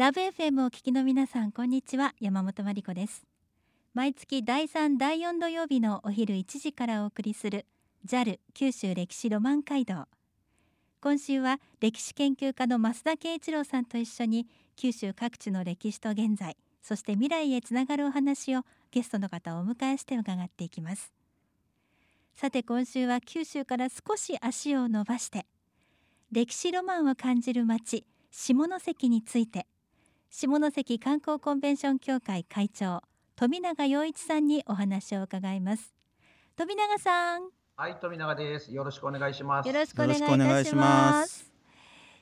ラブ FM をお聞きの皆さんこんにちは。山本真理子です。毎月第3第4土曜日のお昼1時からお送りする JAL 九州歴史ロマン街道。今週は歴史研究家の増田圭一郎さんと一緒に九州各地の歴史と現在そして未来へつながるお話をゲストの方をお迎えして伺っていきます。さて今週は九州から少し足を伸ばして歴史ロマンを感じる街下関について下関観光コンベンション協会会長富永洋一さんにお話を伺います。富永さん。はい富永です。よろしくお願いします。よろしくお願いいたします。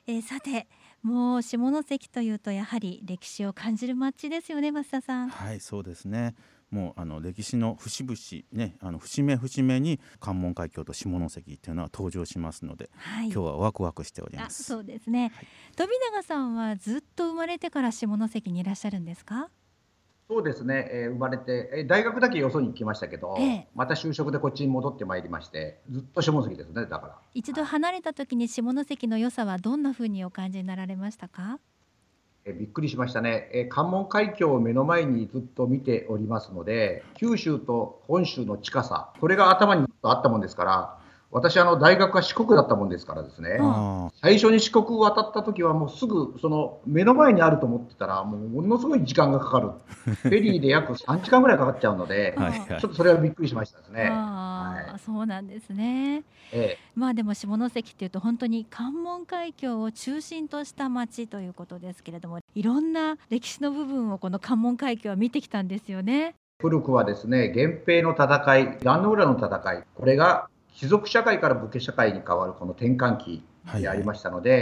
えー、さてもう下関というとやはり歴史を感じる街ですよね増田さん。はいそうですねもうあの歴史の節々ねあの節目節目に関門海峡と下関っていうのは登場しますので、はい、今日はワクワクしております。そうですね、はい、富永さんはずっと生まれてから下関にいらっしゃるんですか？そうですね、えー、生まれて、えー、大学だけよそに来ましたけど、ええ、また就職でこっちに戻ってまいりましてずっと下関ですねだから。一度離れた時に下関の良さはどんなふうにお感じになられましたか？えびっくりしましたね、え関門海峡を目の前にずっと見ておりますので、九州と本州の近さ、これが頭にあったもんですから、私、あの大学は四国だったもんですからですね、最初に四国渡った時は、もうすぐその目の前にあると思ってたら、もうものすごい時間がかかる、フェリーで約3時間ぐらいかかっちゃうので、ちょっとそれはびっくりしましたですね。はい、そうなんですね、ええ、まあでも下関っていうと、本当に関門海峡を中心とした町ということですけれども、いろんな歴史の部分をこの関門海峡は見てきたんですよね。古くはですね源平の戦い、壇ノ浦の戦い、これが貴族社会から武家社会に変わるこの転換期でありましたので、はい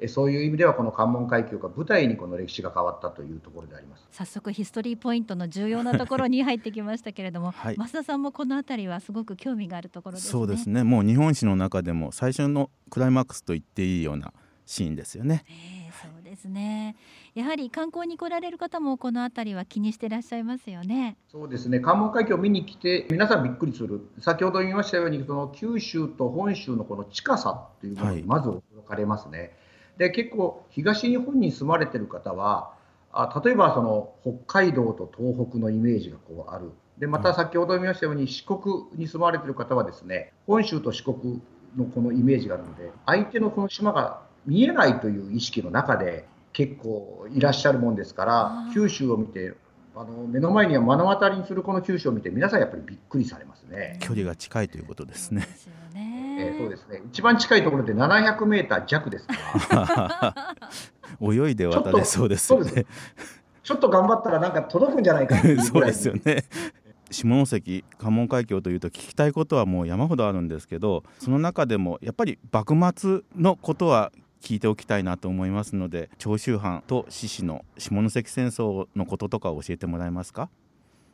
はい、そういう意味ではこの関門海峡が舞台にこの歴史が変わったというところであります。早速ヒストリーポイントの重要なところに入ってきましたけれども、はい、増田さんもこの辺りはすごく興味があるところですね。そうですね。もう日本史の中でも最初のクライマックスと言っていいようなシーンですよね。えー、そうですね。やはり観光に来られる方もこの辺りは気にしていらっしゃいますよね。そうですね。関門海峡を見に来て皆さんびっくりする。先ほど言いましたようにその九州と本州のこの近さっていうものにまず驚かれますね。はい、で結構東日本に住まれてる方はあ例えばその北海道と東北のイメージがこうある。でまた先ほど言いましたように四国に住まれてる方はですね本州と四国のこのイメージがあるので相手のこの島が見えないという意識の中で結構いらっしゃるもんですから九州を見てあの目の前には目の当たりにするこの九州を見て皆さんやっぱりびっくりされますね。距離が近いということですね。えー、そうですね。一番近いところで700メーター弱ですから。泳いで渡れそうですよね。ちょっと頑張ったらなんか届くんじゃないかそうですよね。下関関門海峡というと聞きたいことはもう山ほどあるんですけどその中でもやっぱり幕末のことは聞いておきたいなと思いますので長州藩と獅子の下関戦争のこととか教えてもらえますか？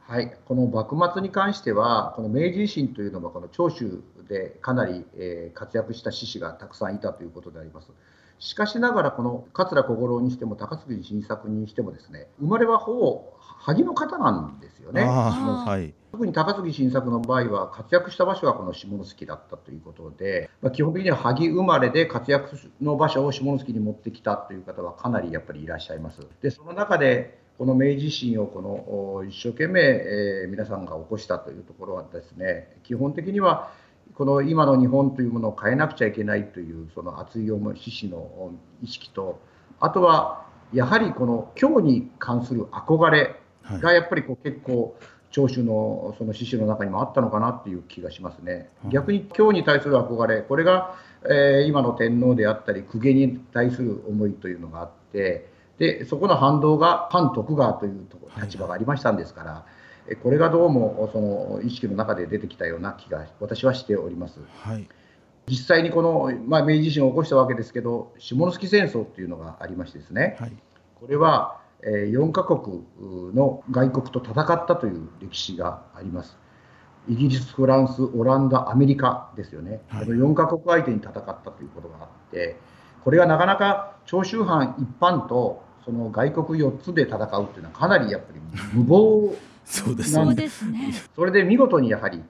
はい、この幕末に関しては、この明治維新というのは、この長州でかなり、え活躍した志士がたくさんいたということであります。しかしながら、この桂小五郎にしても、高杉晋作にしてもですね、生まれはほぼ萩の方なんですよね。はい、特に高杉晋作の場合は活躍した場所はこの下関だったということで、まあ、基本的には萩生まれで活躍の場所を下関に持ってきたという方はかなりやっぱりいらっしゃいます。でその中でこの明治維新をこの一生懸命、えー、皆さんが起こしたというところはですね基本的にはこの今の日本というものを変えなくちゃいけないというその熱い思い志士の意識とあとはやはりこの今日に関する憧れがやっぱりこう結構長州のその志士の中にもあったのかなっていう気がしますね。逆に今日に対する憧れ、これが、えー、今の天皇であったり、公家に対する思いというのがあって、でそこの反動が反徳川という立場がありましたんですから、はい、これがどうもその意識の中で出てきたような気が私はしております。はい、実際にこの、まあ、明治維新を起こしたわけですけど、下関戦争っていうのがありましてですね、はい、これは4カ国の外国と戦ったという歴史があります。イギリス、フランス、オランダ、アメリカですよね、はい、この4カ国相手に戦ったということがあって、これがなかなか長州藩一般とその外国4つで戦うっていうのは、かなりやっぱり無謀そうですね。それで見事にやはり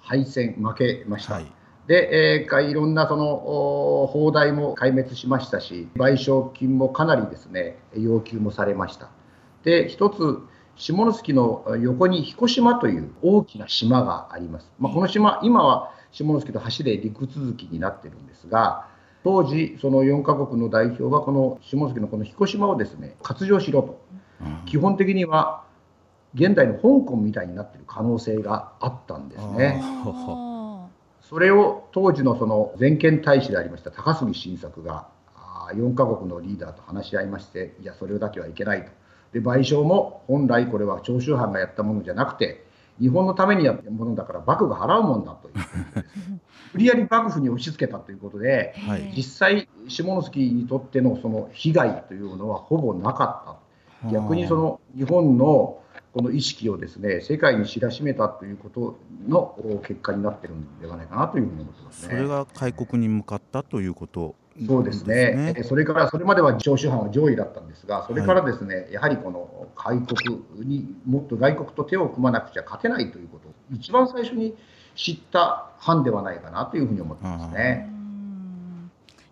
敗戦、負けました。はい、で、えー、いろんなその砲台も壊滅しましたし、賠償金もかなりですね要求もされました。で、一つ、下関の横に彦島という大きな島があります。まあ、この島、今は下関と橋で陸続きになってるんですが、当時、その4カ国の代表は、この下関のこの彦島をですね割譲しろと、基本的には現代の香港みたいになっている可能性があったんですね。それを当時のその全権大使でありました高杉晋作が4カ国のリーダーと話し合いましていやそれだけはいけないと。で賠償も本来これは長州藩がやったものじゃなくて日本のためにやったものだから幕府が払うもんだという 無理やり幕府に押し付けたということで、はい、実際下関にとってのその被害というのはほぼなかった。逆にその日本のこの意識をですね世界に知らしめたということの結果になっているのではないかなというふうに思ってます、ね、それが開国に向かったということ。そうですね、ね、それからそれまでは長州藩は上位だったんですが、それからですね、はい、やはりこの開国にもっと外国と手を組まなくちゃ勝てないということを、一番最初に知った藩ではないかなというふうに思ってますね。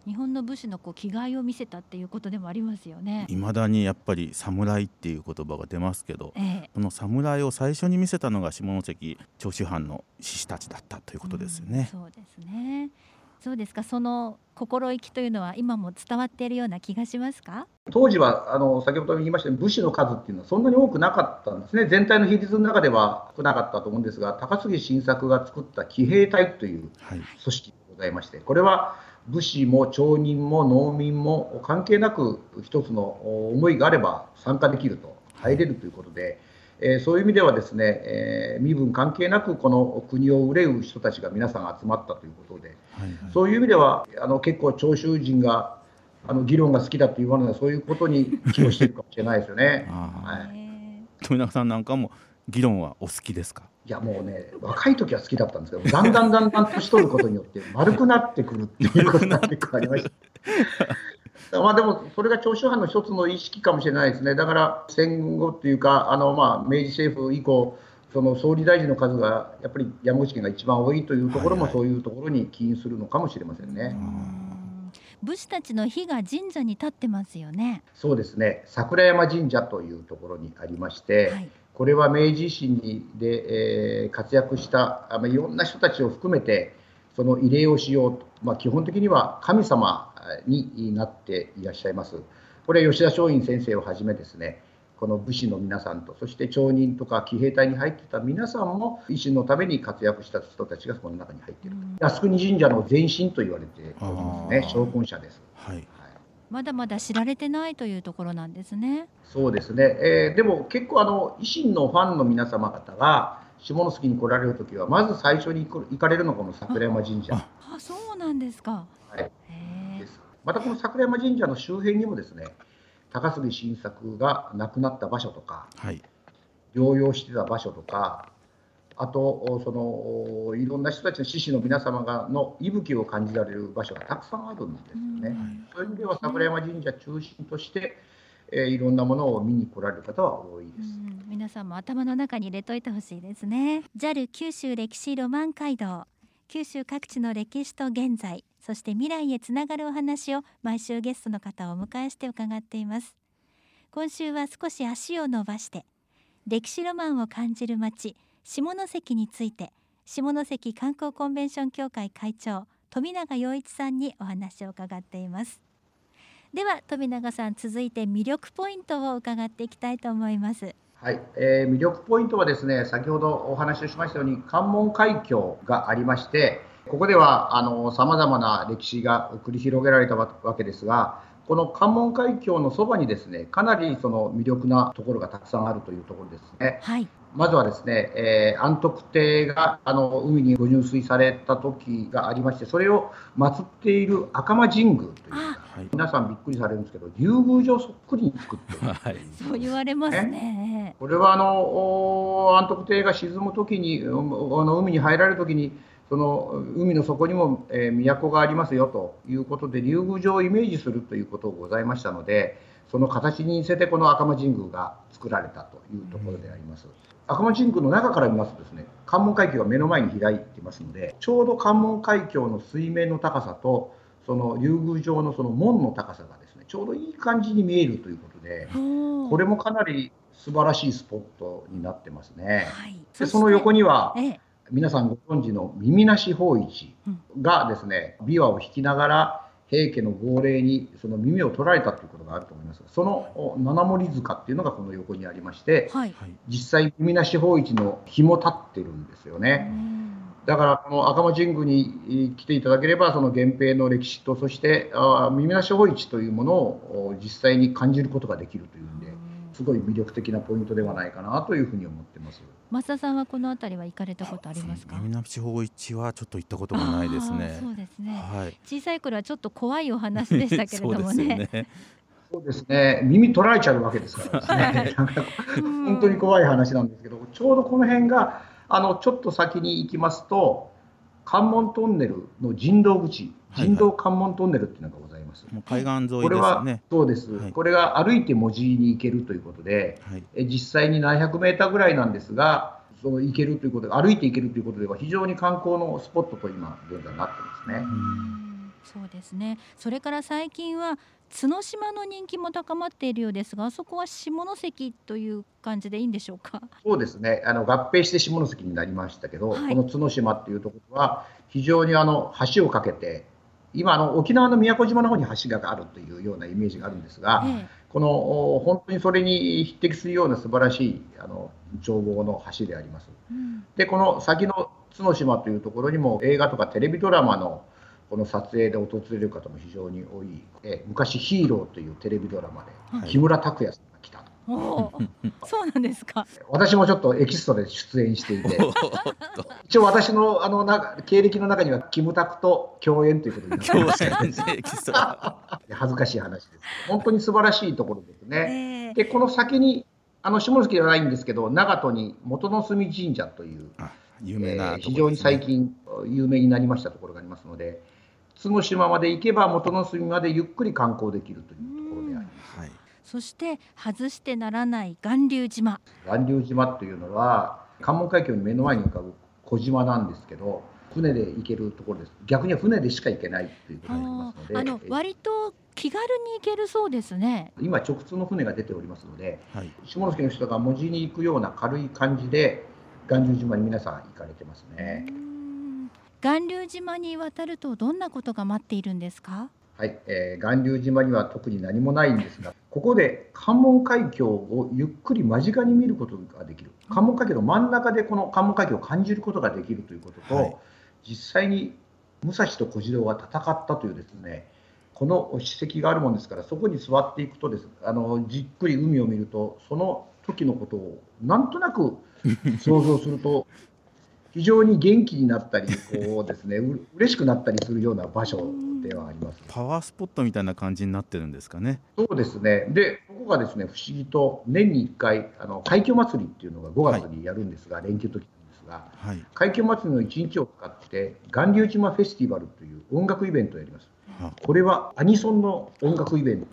日本の武士のこう気概を見せたっていうことでもありますよね。いまだにやっぱり侍っていう言葉が出ますけど、ええ、この侍を最初に見せたのが下関長州藩の志士たちだったということですよね。うそうですね。そうですか。その心意気というのは今も伝わっているような気がしますか？当時はあの先ほど言いましたように武士の数っていうのはそんなに多くなかったんですね。全体の比率の中では少なかったと思うんですが、高杉晋作が作った騎兵隊という組織でございまして、これは武士も町人も農民も関係なく一つの思いがあれば参加できると入れるということで、えー、そういう意味ではですね、えー、身分関係なくこの国を憂う人たちが皆さん集まったということで、はいはい、そういう意味ではあの結構長州人があの議論が好きだと言われるのはそういうことに寄与しているかもしれないですよね。はい、富永さんなんかも議論はお好きですか？いやもうね、若い時は好きだったんですけど、だんだんだんだん年取ることによって、丸くなってくるっていうことが結構ありました。まあでも、それが長州藩の一つの意識かもしれないですね。だから戦後っていうか、あのまあ明治政府以降、その総理大臣の数がやっぱり山口県が一番多いというところも、そういうところに起因するのかもしれませんね。武士たちの火が神社に立ってますよね。そうですね。桜山神社というところにありまして、はい、これは明治維新で、えー、活躍したあ、まあ、いろんな人たちを含めてその慰霊をしようと、まあ、基本的には神様になっていらっしゃいます。これは吉田松陰先生をはじめですねこの武士の皆さんとそして町人とか騎兵隊に入ってた皆さんも維新のために活躍した人たちがその中に入っている。と靖国神社の前身と言われておりますね昇魂社です。はいまだまだ知られてないというところなんですね。そうですね、えー、でも結構あの維新のファンの皆様方が下関に来られる時はまず最初に行かれるのがこの桜山神社。あそうなんですか。はい、ですまたこの桜山神社の周辺にもですね高杉晋作が亡くなった場所とか、はい、療養してた場所とかあとそのいろんな人たちの志士の皆様がの息吹を感じられる場所がたくさんあるんですよね。そういう意味では桜山神社中心として、えー、いろんなものを見に来られる方は多いです。皆さんも頭の中に入れといてほしいですね。JAL 九州歴史ロマン街道九州各地の歴史と現在そして未来へつながるお話を毎週ゲストの方をお迎えして伺っています今週は少し足を伸ばして歴史ロマンを感じる街下関について下関観光コンベンション協会会長富永洋一さんにお話を伺っています。では富永さん続いて魅力ポイントを伺っていきたいと思います。はい、えー、魅力ポイントはですね先ほどお話をしましたように関門海峡がありましてここではさまざまな歴史が繰り広げられたわけですがこの関門海峡のそばにですねかなりその魅力なところがたくさんあるというところですね。はい、まずはですね、えー、安徳帝があの海にご入水された時がありまして、それを祀っている赤間神宮という、皆さんびっくりされるんですけど、竜宮城そっくりに作ってる、はい、そう言われますね。ねこれはあの安徳帝が沈む時に、あの海に入られる時に、その海の底にも、えー、都がありますよということで竜宮城をイメージするということがございましたのでその形に似せてこの赤間神宮が作られたというところであります。赤間神宮の中から見ますとですね関門海峡が目の前に開いていますのでちょうど関門海峡の水面の高さとその竜宮城のその門の高さがですねちょうどいい感じに見えるということでこれもかなり素晴らしいスポットになってますね。はい、でその横には、ええ、皆さんご存知の耳なし法一がですね、琵琶を弾きながら平家の号令にその耳を取られたということがあると思いますその七森塚っていうのがこの横にありまして、はい、実際耳なし法一の日も立ってるんですよね。だからこの赤間神宮に来ていただければその源平の歴史とそしてあ耳なし法一というものを実際に感じることができるというんですごい魅力的なポイントではないかなというふうに思ってます。増田さんはこの辺りは行かれたことありますか？南地方一はちょっと行ったことがないですね。そうですね。はい。小さい頃はちょっと怖いお話でしたけれどもね。そうですね。耳取られちゃうわけですからですね。本当に怖い話なんですけど、ちょうどこの辺があのちょっと先に行きますと関門トンネルの人道口、人道関門トンネルっていうのがます。もう海岸沿いですね。これはそうです、はい、これが歩いて門司に行けるということで、はい、え実際に何百メーターぐらいなんですが、その行けるということで歩いて行けるということでは非常に観光のスポットと今現在なってますね。そうですね。それから最近は角島の人気も高まっているようですが、あそこは下関という感じでいいんでしょうか？そうですね。あの合併して下関になりましたけど、はい、この角島っていうところは非常にあの橋を架けて今あの沖縄の宮古島の方に橋があるというようなイメージがあるんですが、ええ、この本当にそれに匹敵するような素晴らしいあの眺望の橋であります。うん、でこの先の角島というところにも映画とかテレビドラマのこの撮影で訪れる方も非常に多い、え昔「ヒーロー」というテレビドラマで、木村拓哉さんそうなんですか。私もちょっとエキストラで出演していて、一応私のあのな経歴の中にはキムタクと共演ということになってます恥ずかしい話です。本当に素晴らしいところですね。えー、でこの先にあの下関ではないんですけど、長門に元の住神社という有名な、ねえー、非常に最近有名になりましたところがありますので、角島まで行けば元の住までゆっくり観光できるというところであります。はいそして外してならない巌流島。巌流島というのは関門海峡に目の前に浮かぶ小島なんですけど船で行けるところです。逆には船でしか行けないということになりますのであの割と気軽に行けるそうですね。今直通の船が出ておりますので、はい、下関の人が門司に行くような軽い感じで巌流島に皆さん行かれてますね。巌流島に渡るとどんなことが待っているんですか？はい、えー、巌流島には特に何もないんですが、ここで関門海峡をゆっくり間近に見ることができる、関門海峡の真ん中でこの関門海峡を感じることができるということと、はい、実際に武蔵と小次郎が戦ったというですね、この史跡があるもんですから、そこに座っていくとですあのじっくり海を見ると、その時のことをなんとなく想像すると、非常に元気になったり、こうですね、う嬉しくなったりするような場所ではありますパワースポットみたいな感じになってるんですかね。そうですねでここがですね不思議と年に1回あの海峡祭りっていうのが5月にやるんですが、はい、連休時なんですが、はい、海峡祭りの1日を使って巌流島フェスティバルという音楽イベントをやります。これはアニソンの音楽イベント、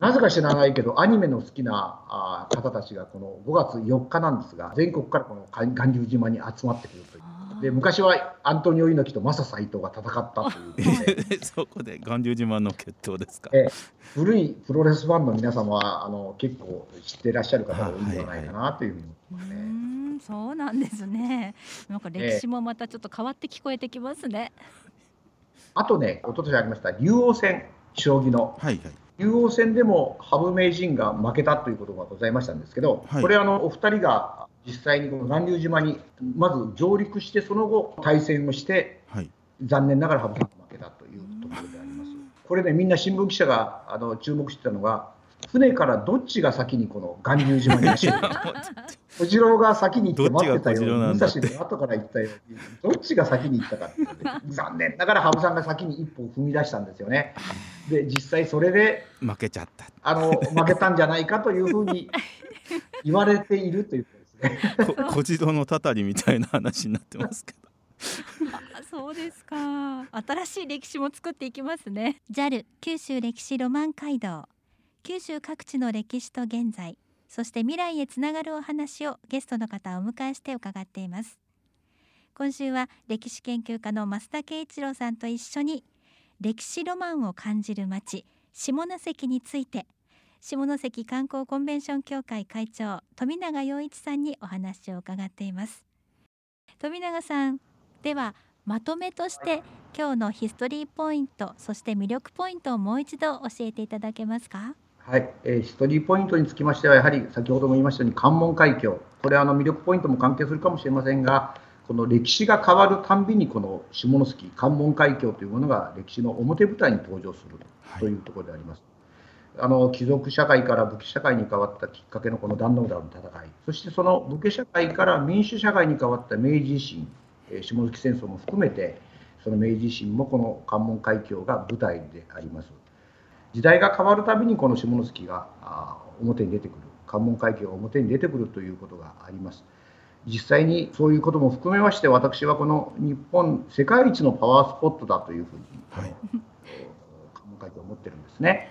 なぜか知らないけどアニメの好きな方たちがこの5月4日なんですが全国からこの巌流島に集まってくるという。で昔はアントニオ猪木とマサ斎藤が戦ったという。そこで巌流島の決闘ですか、え古いプロレスファンの皆様はあの結構知っていらっしゃる方が多いんじゃないかなというふうに思いますね。はいはい、そうなんですね。なんか歴史もまたちょっと変わって聞こえてきますね。あとね、一昨年ありました竜王戦将棋の、はいはい、竜王戦でも羽生名人が負けたということがございましたんですけど、はい、これあのお二人が実際にこの巌流島にまず上陸してその後対戦をして、はい、残念ながら羽生さんが負けたというところであります。これねみんな新聞記者があの注目してたのが船からどっちが先にこの巌流島に走る小次郎が先に行って待ってたように武蔵で後から行ったようにどっちが先に行ったかって残念ながら羽生さんが先に一歩踏み出したんですよね。で実際それで負けちゃった。あの負けたんじゃないかというふうに言われているという小次郎のたたりみたいな話になってますけど。そうですか。新しい歴史も作っていきますね。JAL 九州歴史ロマン街道九州各地の歴史と現在そして未来へつながるお話をゲストの方をお迎えして伺っています。今週は歴史研究家の増田圭一郎さんと一緒に歴史ロマンを感じる街下関について下関観光コンベンション協会会長富永洋一さんにお話を伺っています。富永さんではまとめとして今日のヒストリーポイントそして魅力ポイントをもう一度教えていただけますか？はい、えー、ヒストリーポイントにつきましてはやはり先ほども言いましたように関門海峡。これはあの魅力ポイントも関係するかもしれませんがこの歴史が変わるたんびにこの下関関門海峡というものが歴史の表舞台に登場するとい。うところであります。はい、あの貴族社会から武家社会に変わったきっかけのこの壇ノ浦の戦い。そしてその武家社会から民主社会に変わった明治維新。下関戦争も含めてその明治維新もこの関門海峡が舞台であります時代が変わるたびにこの下関が表に出てくる。関門海峡が表に出てくるということがあります。実際にそういうことも含めまして私はこの日本世界一のパワースポットだというふうに、はい、関門海峡を思ってるんですね。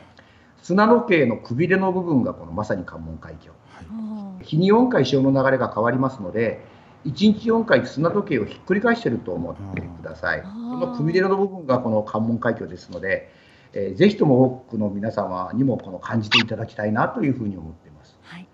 砂時計のくびれの部分がこのまさに関門海峡、はい、日に4回潮の流れが変わりますので1日4回砂時計をひっくり返していると思ってください。このくびれの部分がこの関門海峡ですので、えー、ぜひとも多くの皆様にもこの感じていただきたいなというふうに思っています。はい、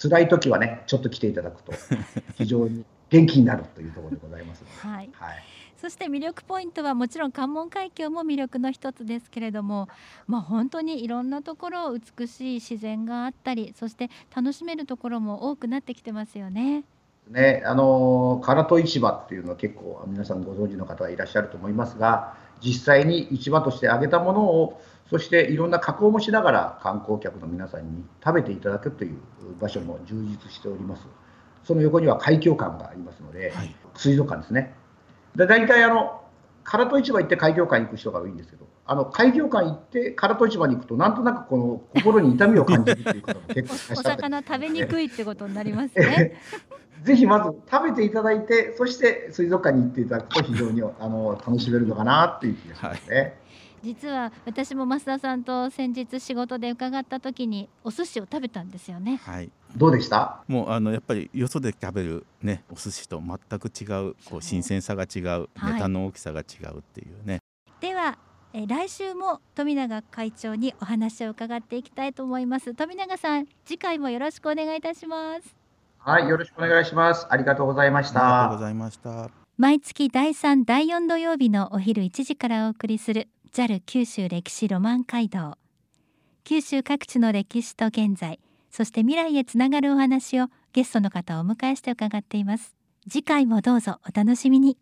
辛い時はね、ちょっと来ていただくと 非常に元気になるというところでございますはい、はい。そして魅力ポイントはもちろん関門海峡も魅力の一つですけれども、まあ、本当にいろんなところ美しい自然があったりそして楽しめるところも多くなってきてますよね。ね、あの唐戸市場っていうのは結構皆さんご存知の方はいらっしゃると思いますが実際に市場として揚げたものをそしていろんな加工もしながら観光客の皆さんに食べていただくという場所も充実しております。その横には海峡館がありますので、はい、水族館ですね。で大体あの唐戸市場行って海峡館行く人が多いんですけどあの海峡館行って唐戸市場に行くとなんとなくこの心に痛みを感じるっていう方も結構いらっしゃ お魚食べにくいってことになりますね ぜひまず食べていただいて、そして水族館に行っていただくと非常にあの楽しめるのかなっていう気がしますね。はい実は私も増田さんと先日仕事で伺った時にお寿司を食べたんですよね。はい。どうでした？もうあのやっぱりよそで食べるねお寿司と全く違うこう新鮮さが違う、ネタの大きさが違うっていうね。ではえ来週も富永会長にお話を伺っていきたいと思います。富永さん次回もよろしくお願いいたします。はい、よろしくお願いします。ありがとうございました。ありがとうございました。毎月第3第4土曜日のお昼1時からお送りする JAL 九州歴史ロマン街道。九州各地の歴史と現在、そして未来へつながるお話をゲストの方をお迎えして伺っています。次回もどうぞお楽しみに。